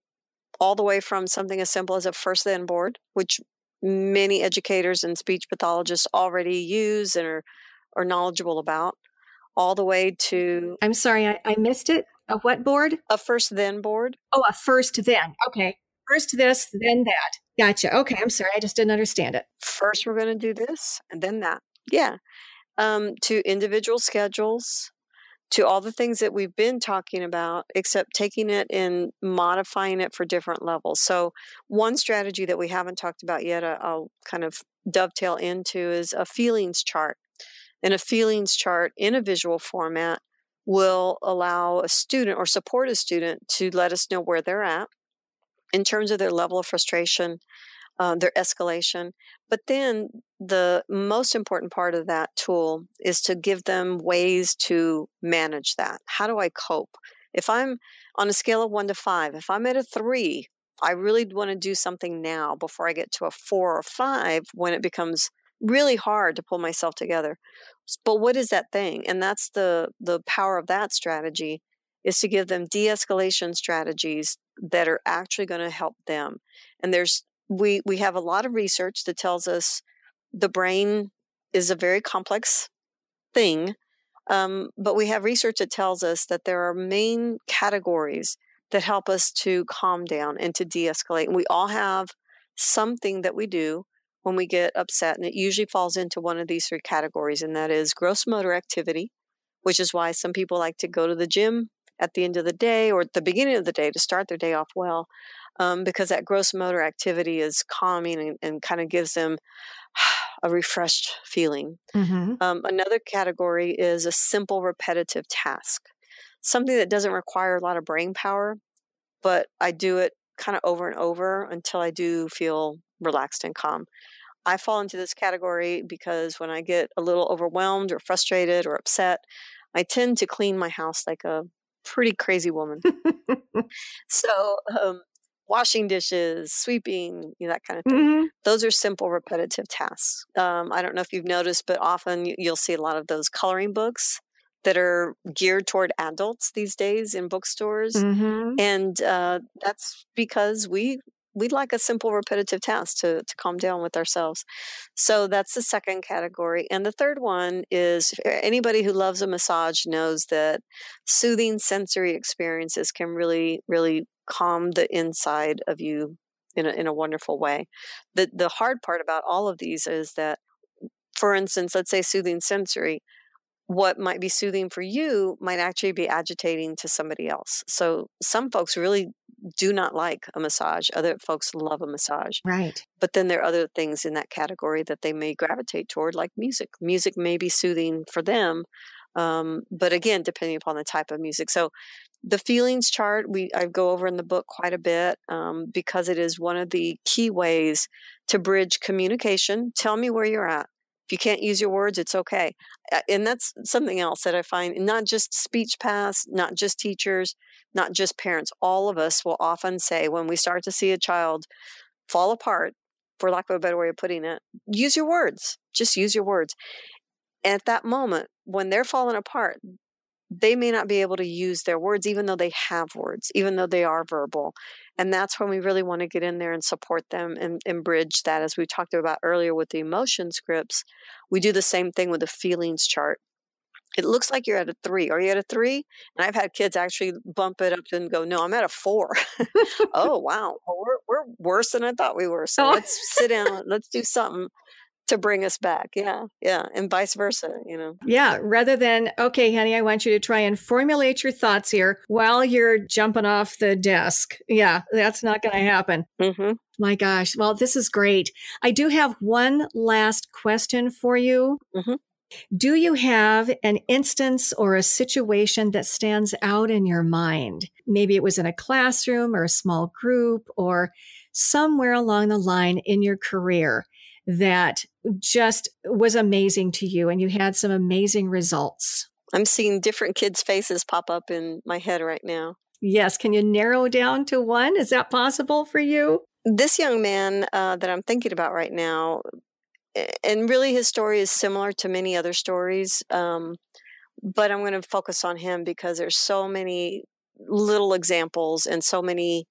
all the way from something as simple as a first then board, which many educators and speech pathologists already use and are or knowledgeable about, all the way to. I'm sorry, I, I missed it. A what board? A first then board. Oh, a first then. Okay. First this, then that. Gotcha. Okay. I'm sorry. I just didn't understand it. First, we're going to do this and then that. Yeah. Um, to individual schedules, to all the things that we've been talking about, except taking it and modifying it for different levels. So, one strategy that we haven't talked about yet, uh, I'll kind of dovetail into, is a feelings chart and a feelings chart in a visual format will allow a student or support a student to let us know where they're at in terms of their level of frustration, uh, their escalation. But then the most important part of that tool is to give them ways to manage that. How do I cope? If I'm on a scale of one to five, if I'm at a three, I really want to do something now before I get to a four or five when it becomes really hard to pull myself together. But what is that thing? And that's the the power of that strategy is to give them de-escalation strategies that are actually going to help them. And there's we we have a lot of research that tells us the brain is a very complex thing. Um, but we have research that tells us that there are main categories that help us to calm down and to de escalate. And we all have something that we do when we get upset, and it usually falls into one of these three categories, and that is gross motor activity, which is why some people like to go to the gym at the end of the day or at the beginning of the day to start their day off well, um, because that gross motor activity is calming and, and kind of gives them a refreshed feeling. Mm-hmm. Um, another category is a simple repetitive task, something that doesn't require a lot of brain power, but I do it kind of over and over until I do feel relaxed and calm. I fall into this category because when I get a little overwhelmed or frustrated or upset, I tend to clean my house like a pretty crazy woman. so, um, washing dishes, sweeping, you know, that kind of thing. Mm-hmm. Those are simple, repetitive tasks. Um, I don't know if you've noticed, but often you'll see a lot of those coloring books that are geared toward adults these days in bookstores. Mm-hmm. And uh, that's because we we'd like a simple repetitive task to, to calm down with ourselves. So that's the second category and the third one is eh, anybody who loves a massage knows that soothing sensory experiences can really really calm the inside of you in a, in a wonderful way. The the hard part about all of these is that for instance let's say soothing sensory what might be soothing for you might actually be agitating to somebody else. So some folks really do not like a massage. Other folks love a massage. Right. But then there are other things in that category that they may gravitate toward, like music. Music may be soothing for them. Um, but again, depending upon the type of music. So the feelings chart we I go over in the book quite a bit um, because it is one of the key ways to bridge communication. Tell me where you're at. If you can't use your words, it's okay. And that's something else that I find not just speech paths, not just teachers, not just parents. All of us will often say when we start to see a child fall apart, for lack of a better way of putting it, use your words. Just use your words. And at that moment, when they're falling apart, they may not be able to use their words, even though they have words, even though they are verbal. And that's when we really want to get in there and support them and, and bridge that, as we talked about earlier with the emotion scripts. We do the same thing with the feelings chart. It looks like you're at a three. Are you at a three? And I've had kids actually bump it up and go, "No, I'm at a four. oh wow, well, we're we're worse than I thought we were. So oh. let's sit down. Let's do something to bring us back. Yeah. Yeah. And vice versa, you know. Yeah. Rather than, okay, honey, I want you to try and formulate your thoughts here while you're jumping off the desk. Yeah. That's not going to happen. Mm-hmm. My gosh. Well, this is great. I do have one last question for you. Mm-hmm. Do you have an instance or a situation that stands out in your mind? Maybe it was in a classroom or a small group or somewhere along the line in your career that just was amazing to you and you had some amazing results? I'm seeing different kids' faces pop up in my head right now. Yes. Can you narrow down to one? Is that possible for you? This young man uh, that I'm thinking about right now, and really his story is similar to many other stories, um, but I'm going to focus on him because there's so many little examples and so many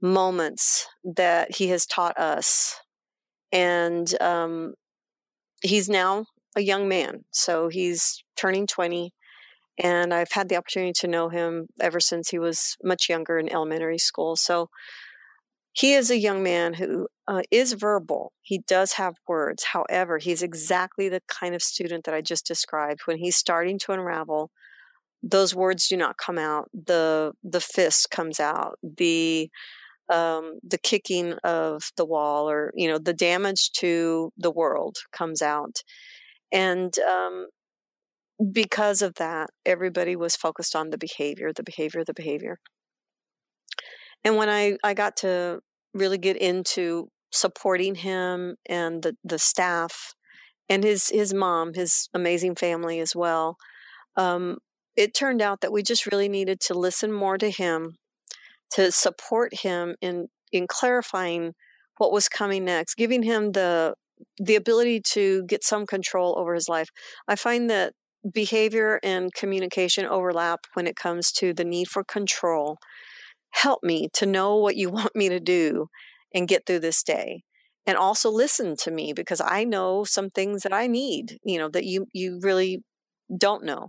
moments that he has taught us and um, he's now a young man. So he's turning 20. And I've had the opportunity to know him ever since he was much younger in elementary school. So he is a young man who uh, is verbal. He does have words. However, he's exactly the kind of student that I just described. When he's starting to unravel, those words do not come out. The the fist comes out. The um, the kicking of the wall or you know the damage to the world comes out and um, because of that, everybody was focused on the behavior, the behavior, the behavior. And when I, I got to really get into supporting him and the, the staff and his, his mom, his amazing family as well, um, it turned out that we just really needed to listen more to him, to support him in, in clarifying what was coming next, giving him the the ability to get some control over his life. I find that behavior and communication overlap when it comes to the need for control. Help me to know what you want me to do and get through this day. And also listen to me because I know some things that I need, you know, that you you really don't know.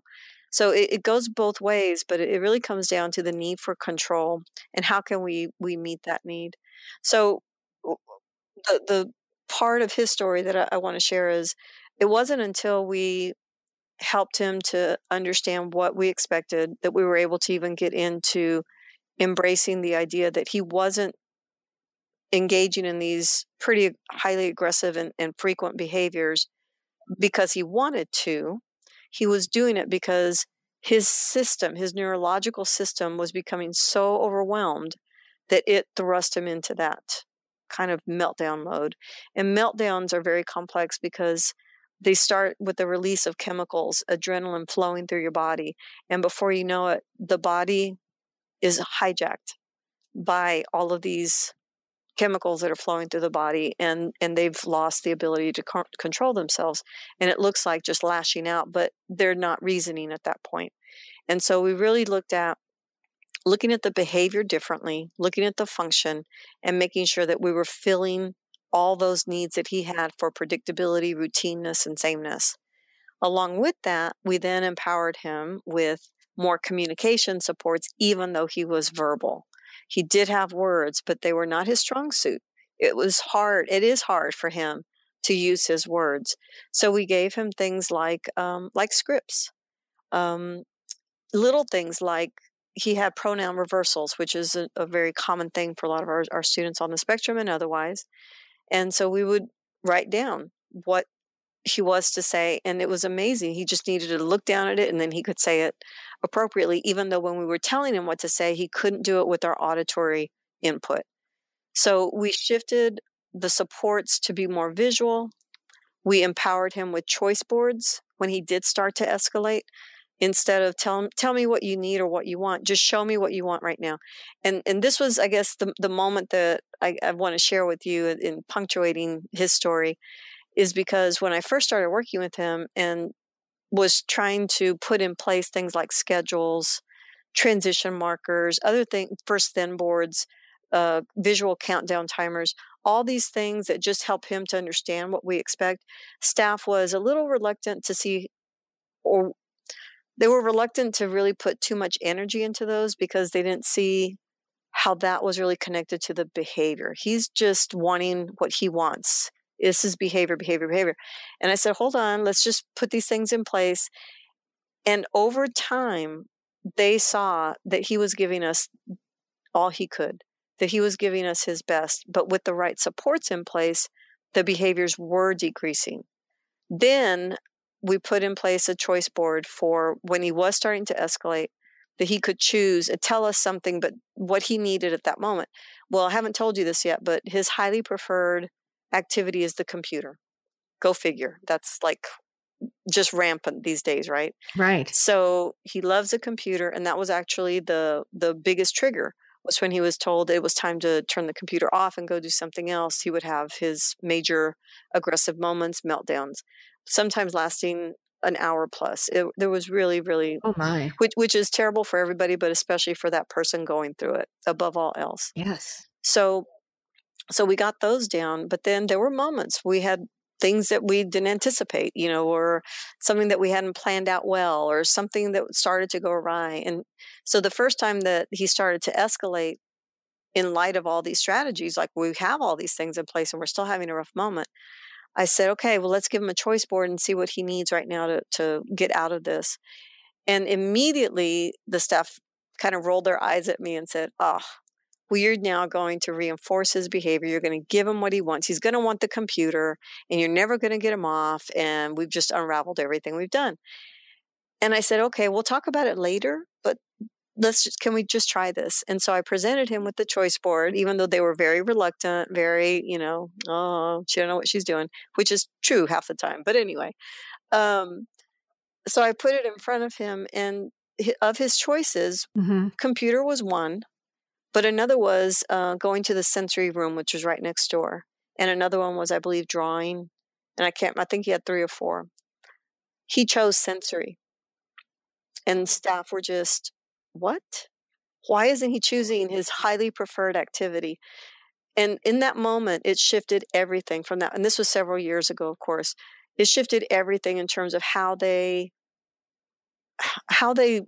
So it, it goes both ways, but it really comes down to the need for control and how can we we meet that need. So the the part of his story that I, I want to share is it wasn't until we helped him to understand what we expected that we were able to even get into embracing the idea that he wasn't engaging in these pretty highly aggressive and, and frequent behaviors because he wanted to. He was doing it because his system, his neurological system, was becoming so overwhelmed that it thrust him into that kind of meltdown mode. And meltdowns are very complex because they start with the release of chemicals, adrenaline flowing through your body. And before you know it, the body is hijacked by all of these chemicals that are flowing through the body and and they've lost the ability to co- control themselves and it looks like just lashing out but they're not reasoning at that point. point and so we really looked at looking at the behavior differently, looking at the function, and making sure that we were filling all those needs that he had for predictability, routineness, and sameness. Along with that, we then empowered him with more communication supports, even though he was verbal. He did have words, but they were not his strong suit. It was hard, it is hard for him to use his words. So we gave him things like um, like scripts, um, little things like he had pronoun reversals, which is a, a, very common thing for a lot of our, our students on the spectrum and otherwise. And so we would write down what he was to say, and it was amazing. He just needed to look down at it and then he could say it appropriately, even though when we were telling him what to say, he couldn't do it with our auditory input. So we shifted the supports to be more visual. We empowered him with choice boards when he did start to escalate instead of tell tell me what you need or what you want just show me what you want right now and and this was i guess the, the moment that i, I want to share with you in punctuating his story is because when i first started working with him and was trying to put in place things like schedules transition markers other things first then boards uh, visual countdown timers all these things that just help him to understand what we expect staff was a little reluctant to see or they were reluctant to really put too much energy into those because they didn't see how that was really connected to the behavior. He's just wanting what he wants. This is behavior, behavior, behavior. And I said, hold on, let's just put these things in place. And over time, they saw that he was giving us all he could, that he was giving us his best. But with the right supports in place, the behaviors were decreasing. Then we put in place a choice board for when he was starting to escalate that he could choose and tell us something but what he needed at that moment well i haven't told you this yet but his highly preferred activity is the computer go figure that's like just rampant these days right right so he loves a computer and that was actually the the biggest trigger was when he was told it was time to turn the computer off and go do something else he would have his major aggressive moments meltdowns sometimes lasting an hour plus. It, there was really, really, oh my, which which is terrible for everybody, but especially for that person going through it. Above all else, yes. So, so we got those down, but then there were moments we had things that we didn't anticipate, you know, or something that we hadn't planned out well, or something that started to go awry. And so the first time that he started to escalate, in light of all these strategies, like we have all these things in place and we're still having a rough moment, I said, okay, well, let's give him a choice board and see what he needs right now to, to get out of this. And immediately the staff kind of rolled their eyes at me and said, oh, well, you're now going to reinforce his behavior. You're going to give him what he wants. He's going to want the computer and you're never going to get him off. And we've just unraveled everything we've done. And I said, okay, we'll talk about it later, but let's just, can we just try this? And so I presented him with the choice board, even though they were very reluctant, very, you know, oh, she don't know what she's doing, which is true half the time. But anyway, um, so I put it in front of him, and of his choices, mm-hmm. computer was one, but another was uh, going to the sensory room, which was right next door, and another one was, I believe, drawing, and I can't. I think he had three or four. He chose sensory, and staff were just, "What? Why isn't he choosing his highly preferred activity?" And in that moment, it shifted everything from that. And this was several years ago, of course. It shifted everything in terms of how they how they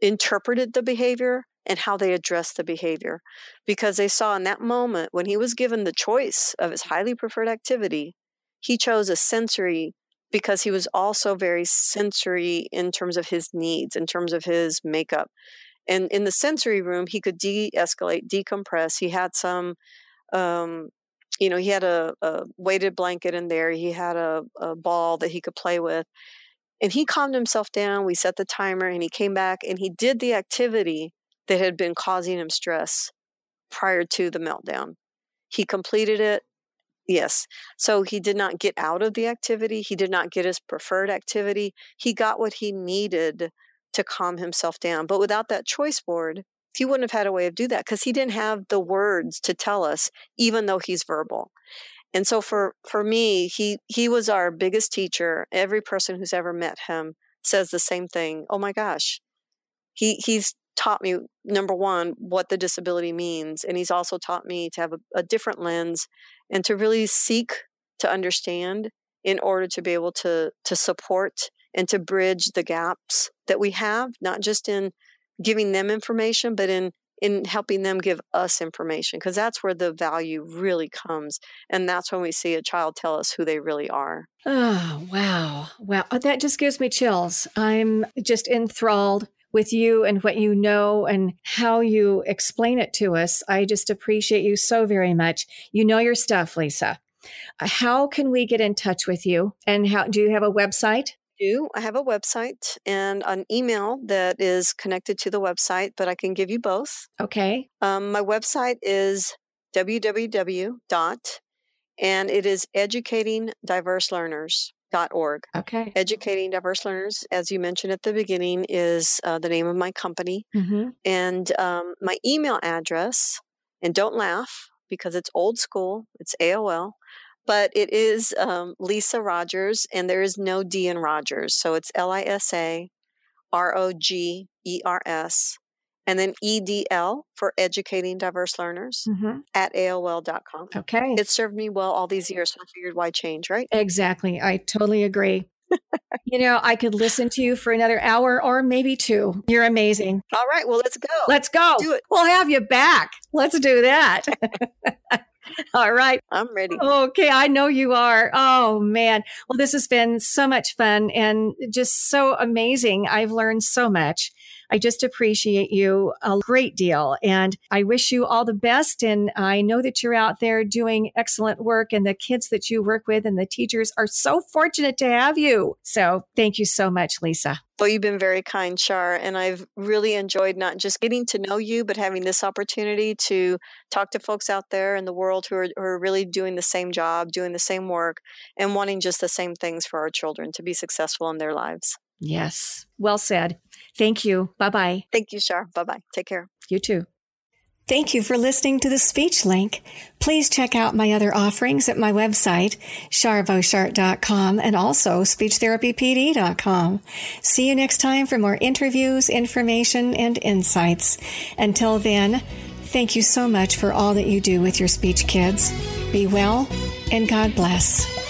interpreted the behavior and how they addressed the behavior because they saw in that moment when he was given the choice of his highly preferred activity he chose a sensory because he was also very sensory in terms of his needs in terms of his makeup. And in the sensory room he could de-escalate decompress. He had some um, you know he had a, a, weighted blanket in there. He had a, a ball that he could play with. And he calmed himself down. We set the timer and he came back and he did the activity that had been causing him stress prior to the meltdown. He completed it. Yes. So he did not get out of the activity. He did not get his preferred activity. He got what he needed to calm himself down. But without that choice board, he wouldn't have had a way of do that because he didn't have the words to tell us, even though he's verbal. And so for for me, he he was our biggest teacher. Every person who's ever met him says the same thing. Oh my gosh. He he's taught me number one what the disability means and he's also taught me to have a, a different lens and to really seek to understand in order to be able to to support and to bridge the gaps that we have not just in giving them information but in in helping them give us information because that's where the value really comes and that's when we see a child tell us who they really are. Oh wow wow oh, that just gives me chills. I'm just enthralled with you and what you know and how you explain it to us i just appreciate you so very much you know your stuff lisa uh, how can we get in touch with you and how do you have a website do. I have a website and an email that is connected to the website, but I can give you both. Okay. Um, my website is www dot and it is educatingdiverselearners.org. Okay. Educating Diverse Learners, as you mentioned at the beginning, is uh, the name of my company. Mm-hmm. And um, my email address, and don't laugh because it's old school, it's AOL, but it is um, Lisa Rogers, and there is no D in Rogers. So it's L I S A R O G E R S, and then EDL for Educating Diverse Learners mm-hmm. at AOL.com. Okay. It served me well all these years, so I figured why change, right? Exactly. I totally agree. you know, I could listen to you for another hour or maybe two. You're amazing. All right. Well, let's go. Let's go. Do it. We'll have you back. Let's do that. All right. I'm ready. Okay. I know you are. Oh, man. Well, this has been so much fun and just so amazing. I've learned so much. I just appreciate you a great deal. And I wish you all the best. And I know that you're out there doing excellent work, and the kids that you work with and the teachers are so fortunate to have you. So thank you so much, Lisa. Well, you've been very kind, Shar, and I've really enjoyed not just getting to know you, but having this opportunity to talk to folks out there in the world who are, who are really doing the same job, doing the same work, and wanting just the same things for our children to be successful in their lives. Yes. Well said. Thank you. Bye bye. Thank you, Shar. Bye bye. Take care. You too. Thank you for listening to the speech link. Please check out my other offerings at my website, sharboshart.com and also speechtherapypd.com. See you next time for more interviews, information, and insights. Until then, thank you so much for all that you do with your speech kids. Be well and God bless.